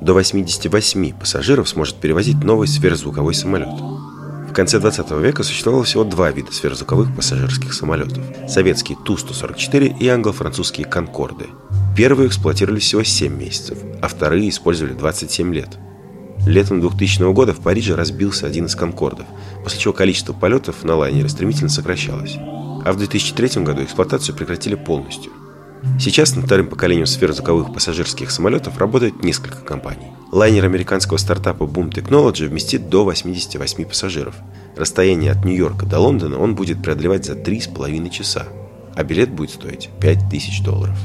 До 88 пассажиров сможет перевозить новый сверхзвуковой самолет. В конце 20 века существовало всего два вида сверхзвуковых пассажирских самолетов – советский Ту-144 и англо-французские «Конкорды». Первые эксплуатировались всего 7 месяцев, а вторые использовали 27 лет. Летом 2000 года в Париже разбился один из «Конкордов», после чего количество полетов на лайнере стремительно сокращалось. А в 2003 году эксплуатацию прекратили полностью. Сейчас над вторым поколением сверхзвуковых пассажирских самолетов работает несколько компаний. Лайнер американского стартапа Boom Technology вместит до 88 пассажиров. Расстояние от Нью-Йорка до Лондона он будет преодолевать за 3,5 часа, а билет будет стоить 5000 долларов.